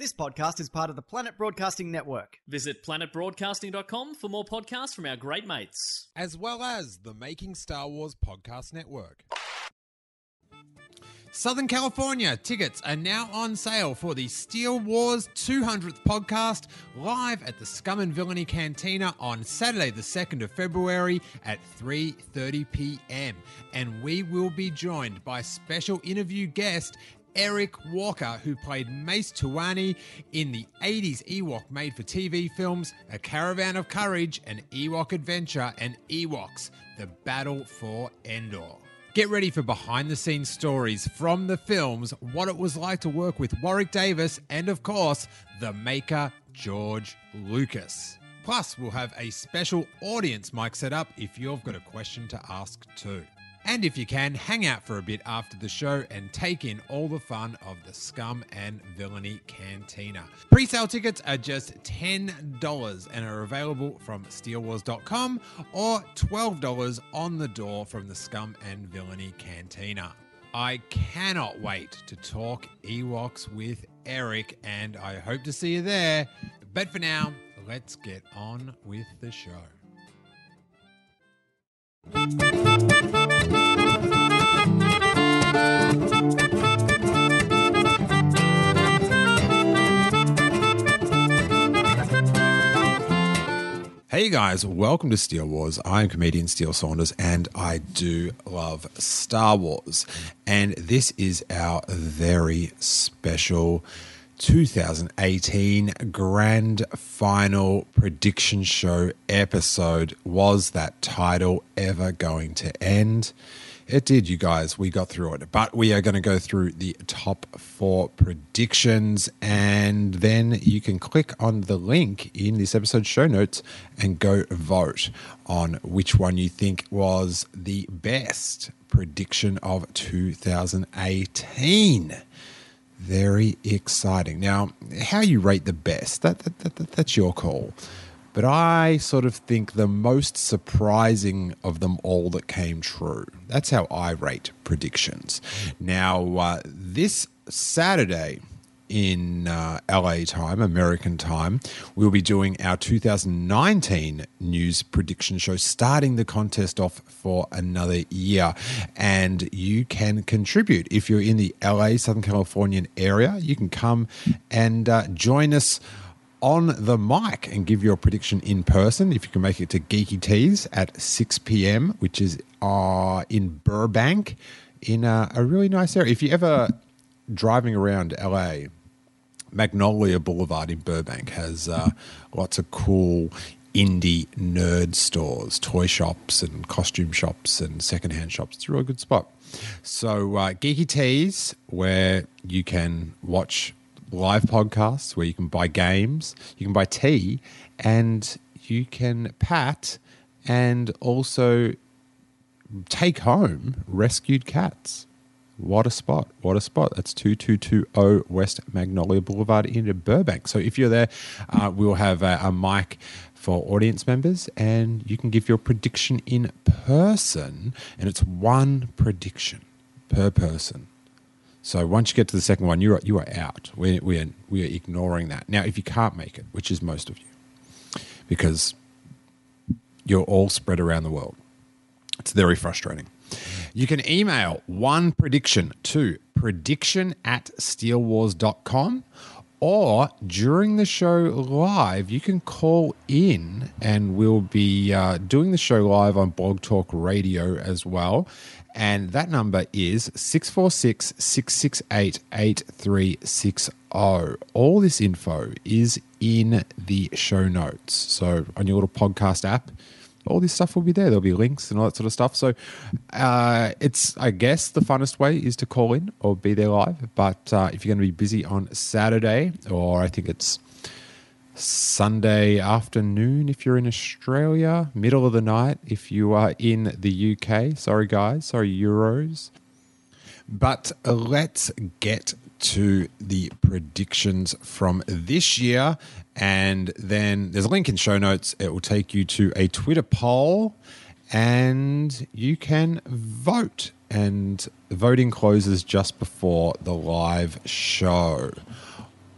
This podcast is part of the Planet Broadcasting Network. Visit planetbroadcasting.com for more podcasts from our great mates. as well as the Making Star Wars Podcast Network. Southern California tickets are now on sale for the Steele Wars 200th podcast live at the Scum and Villainy Cantina on Saturday the 2nd of February at 3:30 p.m. and we will be joined by special interview guest Eric Walker, who played Mace Towani in the 80s Ewok made for TV films A Caravan of Courage, An Ewok Adventure, and Ewoks The Battle for Endor. Get ready for behind the scenes stories from the films, what it was like to work with Warwick Davis, and of course, the maker George Lucas. Plus, we'll have a special audience mic set up if you've got a question to ask too. And if you can, hang out for a bit after the show and take in all the fun of the Scum and Villainy Cantina. Pre sale tickets are just $10 and are available from steelewars.com or $12 on the door from the Scum and Villainy Cantina. I cannot wait to talk Ewoks with Eric, and I hope to see you there. But for now, let's get on with the show. Hey guys, welcome to Steele Wars. I'm comedian Steele Saunders and I do love Star Wars. And this is our very special 2018 grand final prediction show episode. Was that title ever going to end? It did, you guys. We got through it. But we are going to go through the top four predictions, and then you can click on the link in this episode's show notes and go vote on which one you think was the best prediction of 2018 very exciting. Now, how you rate the best, that, that, that, that- that's your call. But I sort of think the most surprising of them all that came true. That's how I rate predictions. Now, uh, this Saturday in uh, LA time, American time, we'll be doing our 2019 news prediction show, starting the contest off for another year. And you can contribute. If you're in the LA, Southern Californian area, you can come and uh, join us on the mic and give your prediction in person if you can make it to Geeky Teas at 6 p.m., which is uh, in Burbank in a, a really nice area. If you're ever driving around LA, Magnolia Boulevard in Burbank has uh, lots of cool indie nerd stores, toy shops, and costume shops, and secondhand shops. It's a really good spot. So, uh, Geeky Teas, where you can watch live podcasts, where you can buy games, you can buy tea, and you can pat and also take home rescued cats. What a spot. What a spot. That's 2220 West Magnolia Boulevard in Burbank. So if you're there, uh, we'll have a, a mic for audience members and you can give your prediction in person. And it's one prediction per person. So once you get to the second one, you are, you are out. We, we, are, we are ignoring that. Now, if you can't make it, which is most of you, because you're all spread around the world, it's very frustrating. You can email one prediction to prediction at steelewars.com or during the show live, you can call in and we'll be uh, doing the show live on Blog Talk Radio as well. And that number is 646 668 8360. All this info is in the show notes. So on your little podcast app, all this stuff will be there. There'll be links and all that sort of stuff. So uh, it's, I guess, the funnest way is to call in or be there live. But uh, if you're going to be busy on Saturday, or I think it's Sunday afternoon if you're in Australia, middle of the night if you are in the UK. Sorry, guys. Sorry, Euros. But let's get to the predictions from this year. And then there's a link in show notes. It will take you to a Twitter poll and you can vote. And voting closes just before the live show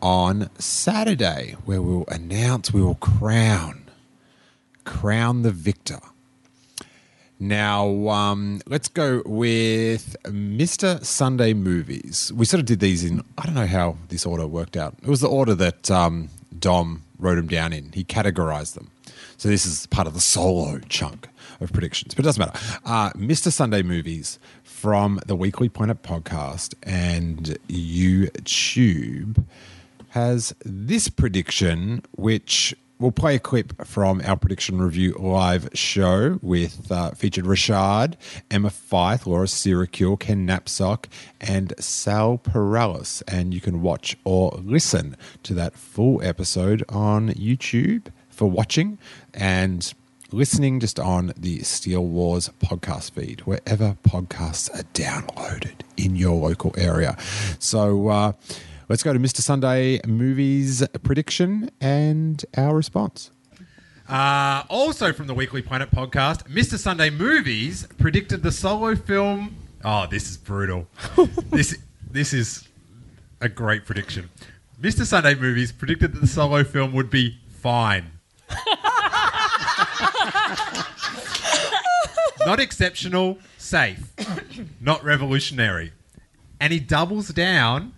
on Saturday, where we'll announce, we will crown, crown the victor. Now, um, let's go with Mr. Sunday Movies. We sort of did these in, I don't know how this order worked out. It was the order that um, Dom wrote them down in. He categorized them. So this is part of the solo chunk of predictions, but it doesn't matter. Uh, Mr. Sunday Movies from the Weekly Planet podcast and YouTube has this prediction, which we'll play a clip from our prediction review live show with uh, featured Rashad, Emma Fyffe, Laura Syracuse, Ken Napzok, and Sal Perales. And you can watch or listen to that full episode on YouTube for watching and listening just on the Steele Wars podcast feed, wherever podcasts are downloaded in your local area. So, uh, Let's go to Mr. Sunday Movies prediction and our response. Uh, also from the Weekly Planet podcast, Mr. Sunday Movies predicted the solo film. Oh, this is brutal. this this is a great prediction. Mr. Sunday Movies predicted that the solo film would be fine. Not exceptional, safe. Not revolutionary. And he doubles down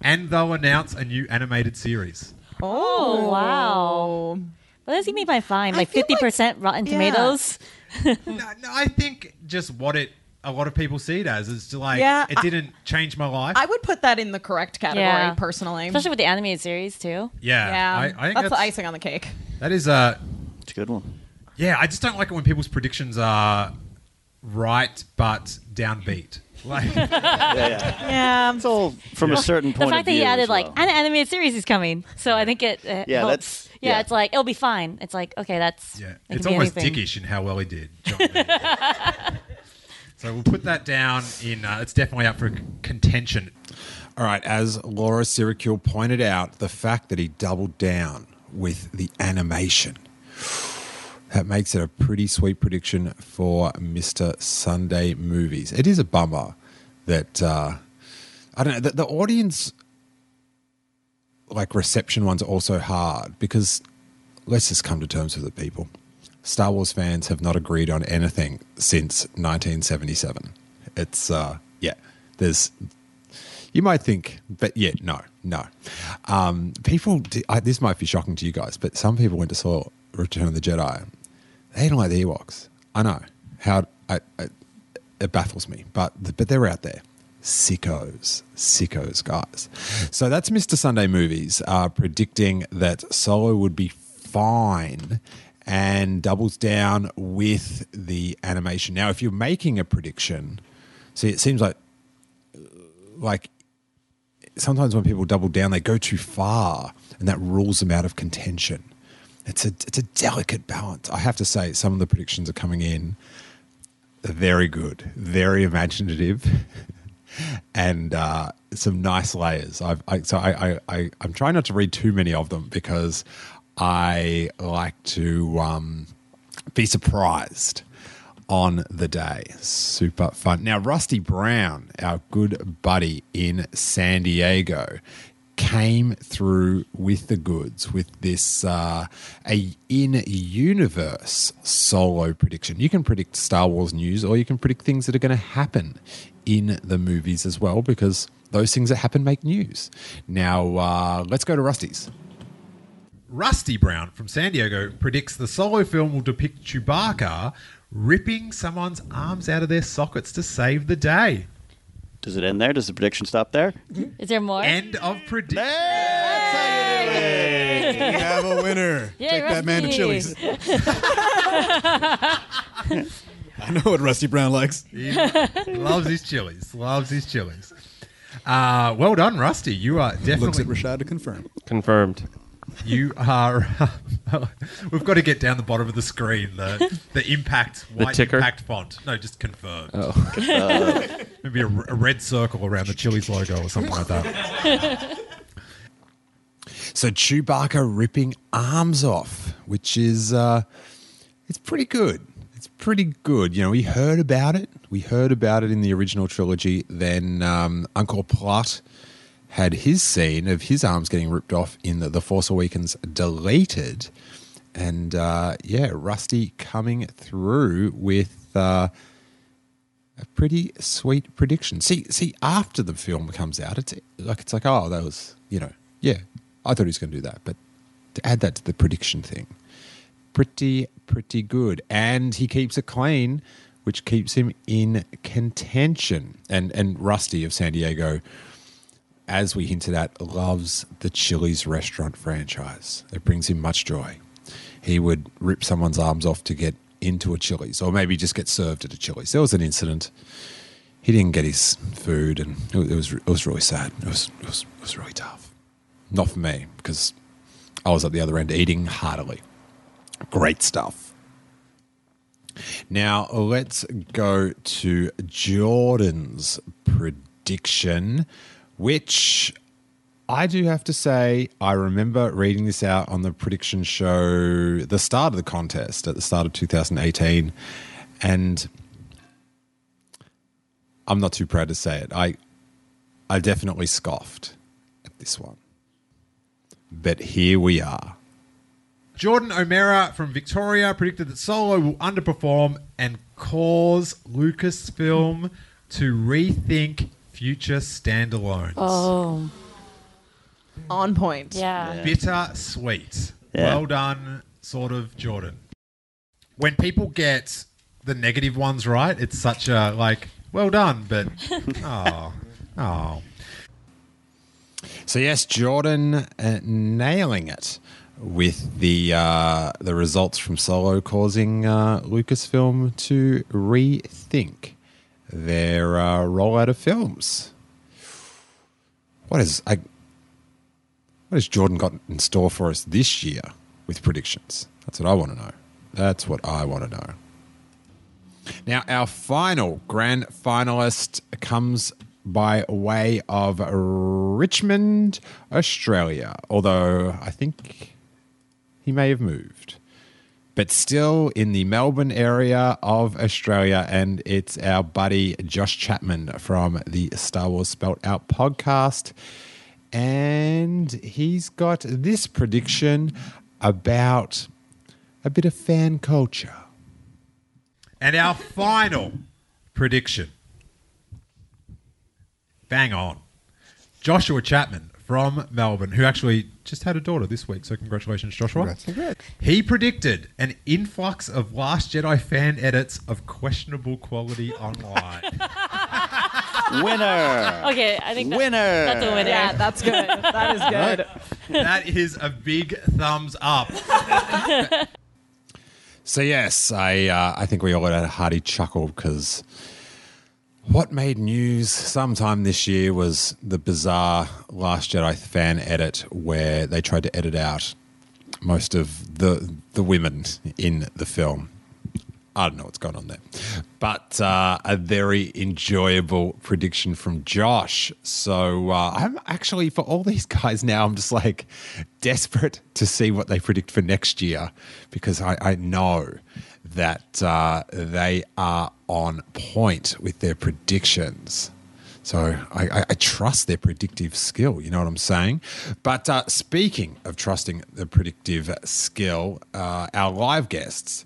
and they'll announce a new animated series. Oh, oh. wow. What does he mean by fine? Like feel like- 50% Rotten Yeah. Tomatoes? no, no, I think just what it a lot of people see it as is to like Yeah, it I- didn't change my life. I would put that in the correct category, Yeah. personally. Especially with the animated series, too. yeah, yeah, I, I think that's, that's, the icing on the cake. that is a It's a good one. yeah. I just don't like it when people's predictions are right but downbeat. Like Yeah, yeah. Yeah, It's all from a certain point. The point fact of that view. he added, as like, an animated series is coming. So I think it. Uh, Yeah, helps. that's- Yeah, yeah. it's like, it'll be fine. It's like, okay, that's. yeah, it it's almost anything. dickish in how well he did. John so we'll put that down in. Uh, it's definitely up for contention. All right, as Laura Syracuse pointed out, the fact that he doubled down with the animation. That makes it a pretty sweet prediction for Mr. Sunday Movies. It is a bummer that uh, I don't know the, the audience like reception ones are also hard because let's just come to terms with it, people. Star Wars fans have not agreed on anything since 1977. It's uh, yeah, there's you might think, but yeah, no, no. Um, people, I, this might be shocking to you guys, but some people went to saw Return of the Jedi. They didn't like the Ewoks. I know how I, I, it baffles me, but but they're out there. Sickos, sickos, guys. So that's Mr. Sunday Movies uh, predicting that Solo would be fine and doubles down with the animation. Now, if you're making a prediction, see, it seems like like sometimes when people double down, they go too far, and that rules them out of contention. It's a it's a delicate balance. I have to say, some of the predictions are coming in very good, very imaginative, and uh, some nice layers. I've, I, so I, I, I I'm trying not to read too many of them because I like to um, be surprised on the day. Super fun. Now, Rusty Brown, our good buddy in San Diego, came through with the goods with this uh, a in universe solo prediction. You can predict Star Wars news, or you can predict things that are going to happen in the movies as well, because those things that happen make news. Now, uh, let's go to Rusty's. Rusty Brown from San Diego predicts the solo film will depict Chewbacca ripping someone's arms out of their sockets to save the day. Does it end there? Does the prediction stop there? Is there more? End of prediction. We have a winner. Yay, Take that man to Rusty. Chili's. I know what Rusty Brown likes. He loves his chilies. Loves his chilies. Uh, well done, Rusty. You are definitely. Looks at Rashad to confirm. Confirmed. You are. we've got to get down the bottom of the screen the the impact The white ticker? impact font. No, just confirmed. Oh. Maybe a, a red circle around the Chili's logo or something like that. So Chewbacca ripping arms off, which is uh, it's pretty good. It's pretty good. You know, we heard about it. We heard about it in the original trilogy. Then um, Unkar Plutt had his scene of his arms getting ripped off in the, the Force Awakens deleted, and uh, yeah, Rusty coming through with. Uh, a pretty sweet prediction. See, see, after the film comes out, it's like it's like, oh, that was, you know, yeah, I thought he was going to do that, but to add that to the prediction thing, pretty, pretty good, and he keeps it clean, which keeps him in contention. And and Rusty of San Diego, as we hinted at, loves the Chili's restaurant franchise. It brings him much joy. He would rip someone's arms off to get into a Chili's, or maybe just get served at a Chili's. There was an incident. He didn't get his food, and it was it was, really sad. It was, it was it was really tough. Not for me because I was at the other end eating heartily. Great stuff. Now let's go to Jordan's prediction, which I do have to say, I remember reading this out on the prediction show, the start of the contest at the start of 2018, and I'm not too proud to say it. I, I definitely scoffed at this one, but here we are. Jordan O'Meara from Victoria predicted that Solo will underperform and cause Lucasfilm to rethink future standalones. Oh, On point. yeah. Bitter sweet. Yeah. Well done, sort of, Jordan. When people get the negative ones right, it's such a like, well done, but oh, oh. So yes, Jordan uh, nailing it with the uh, the results from Solo causing uh, Lucasfilm to rethink their uh, rollout of films. What is I? What has Jordan got in store for us this year with predictions? That's what I want to know. That's what I want to know. Now, our final grand finalist comes by way of Richmond, Australia. Although I think he may have moved, but still in the Melbourne area of Australia. And it's our buddy Josh Chapman from the Star Wars Spelt Out podcast. And he's got this prediction about a bit of fan culture. And our final prediction. Bang on. Joshua Chapman from Melbourne, who actually just had a daughter this week. So congratulations, Joshua. He predicted an influx of Last Jedi fan edits of questionable quality online. Winner. Okay, I think that, Winner. that's a winner. Yeah, that's good. That is good. that is a big thumbs up. So yes, I uh, I think we all had a hearty chuckle because what made news sometime this year was the bizarre Last Jedi fan edit where they tried to edit out most of the the women in the film. I don't know what's going on there, but uh, a very enjoyable prediction from Josh. So uh, I'm actually for all these guys now. I'm just like desperate to see what they predict for next year because I, I know that uh, they are on point with their predictions. So I, I, trust their predictive skill. You know what I'm saying? But uh, speaking of trusting the predictive skill, uh, our live guests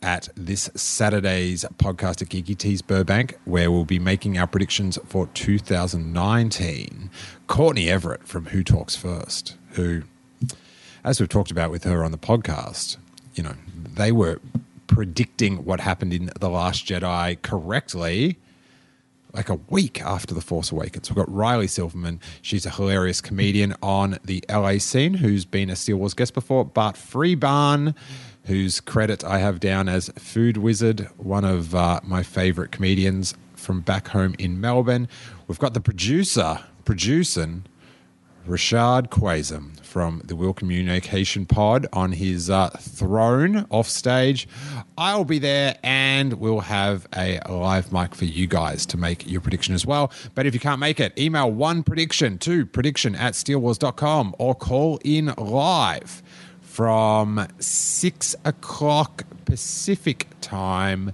at this Saturday's podcast at Geeky Teas Burbank, where we'll be making our predictions for 2019. Courtney Everett from Who Talks First, who, as we've talked about with her on the podcast, you know, they were predicting what happened in The Last Jedi correctly like a week after The Force Awakens. We've got Riley Silverman. She's a hilarious comedian on the LA scene who's been a Steele Wars guest before. Bart Freebairn, whose credit I have down as Food Wizard, one of uh, my favorite comedians from back home in Melbourne. We've got the producer, producing Rashad Quasem from the Will Communication Pod on his uh, throne off stage. I'll be there and we'll have a live mic for you guys to make your prediction as well. But if you can't make it, email one prediction to prediction at steelewars.com or call in live from six o'clock Pacific time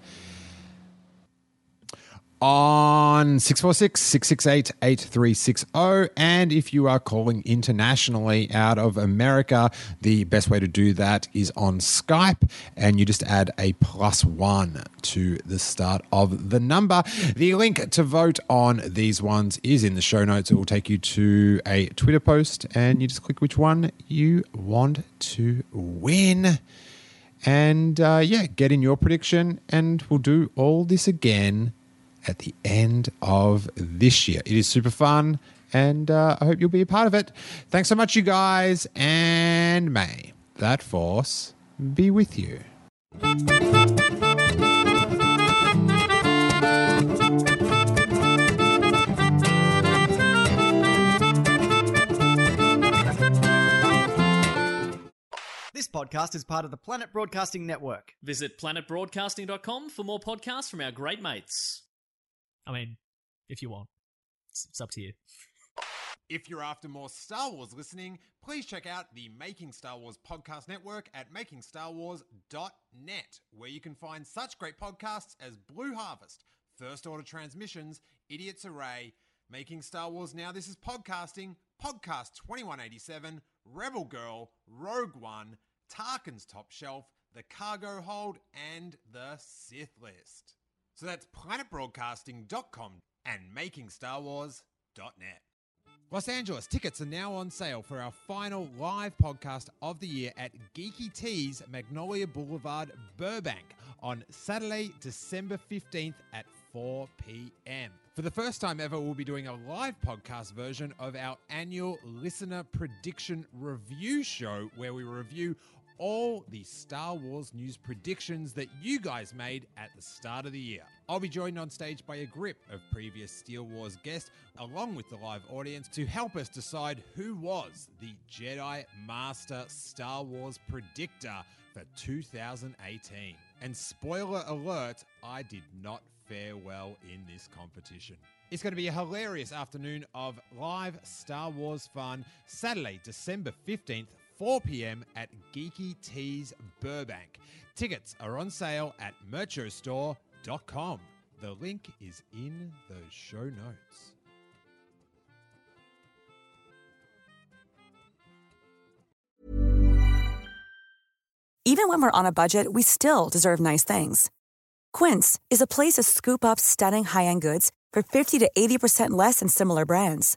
on 646 668 8360. And if you are calling internationally out of America, the best way to do that is on Skype, and you just add a plus one to the start of the number. The link to vote on these ones is in the show notes. It will take you to a Twitter post, and you just click which one you want to win. And uh, yeah, get in your prediction, and we'll do all this again at the end of this year. It is super fun, and uh, I hope you'll be a part of it. Thanks so much, you guys, and may that force be with you. This podcast is part of the Planet Broadcasting Network. Visit planetbroadcasting.com for more podcasts from our great mates. I mean, if you want, it's, it's up to you. If you're after more Star Wars listening, please check out the Making Star Wars podcast network at makingstarwars.net, where you can find such great podcasts as Blue Harvest, First Order Transmissions, Idiot's Array, Making Star Wars Now This Is Podcasting, Podcast 2187, Rebel Girl, Rogue One, Tarkin's Top Shelf, The Cargo Hold, and The Sith List. So that's planetbroadcasting.com and makingstarwars.net. Los Angeles tickets are now on sale for our final live podcast of the year at Geeky Teas Magnolia Boulevard, Burbank on Saturday, December 15th at 4 p.m. For the first time ever, we'll be doing a live podcast version of our annual listener prediction review show where we review all the Star Wars news predictions that you guys made at the start of the year. I'll be joined on stage by a grip of previous Steele Wars guests, along with the live audience, to help us decide who was the Jedi Master Star Wars predictor for 2018. And spoiler alert, I did not fare well in this competition. It's going to be a hilarious afternoon of live Star Wars fun, Saturday, December 15th, 4 p.m. at Geeky Teas Burbank. Tickets are on sale at merchostore.com. The link is in the show notes. Even when we're on a budget, we still deserve nice things. Quince is a place to scoop up stunning high end goods for 50 to 80% less than similar brands.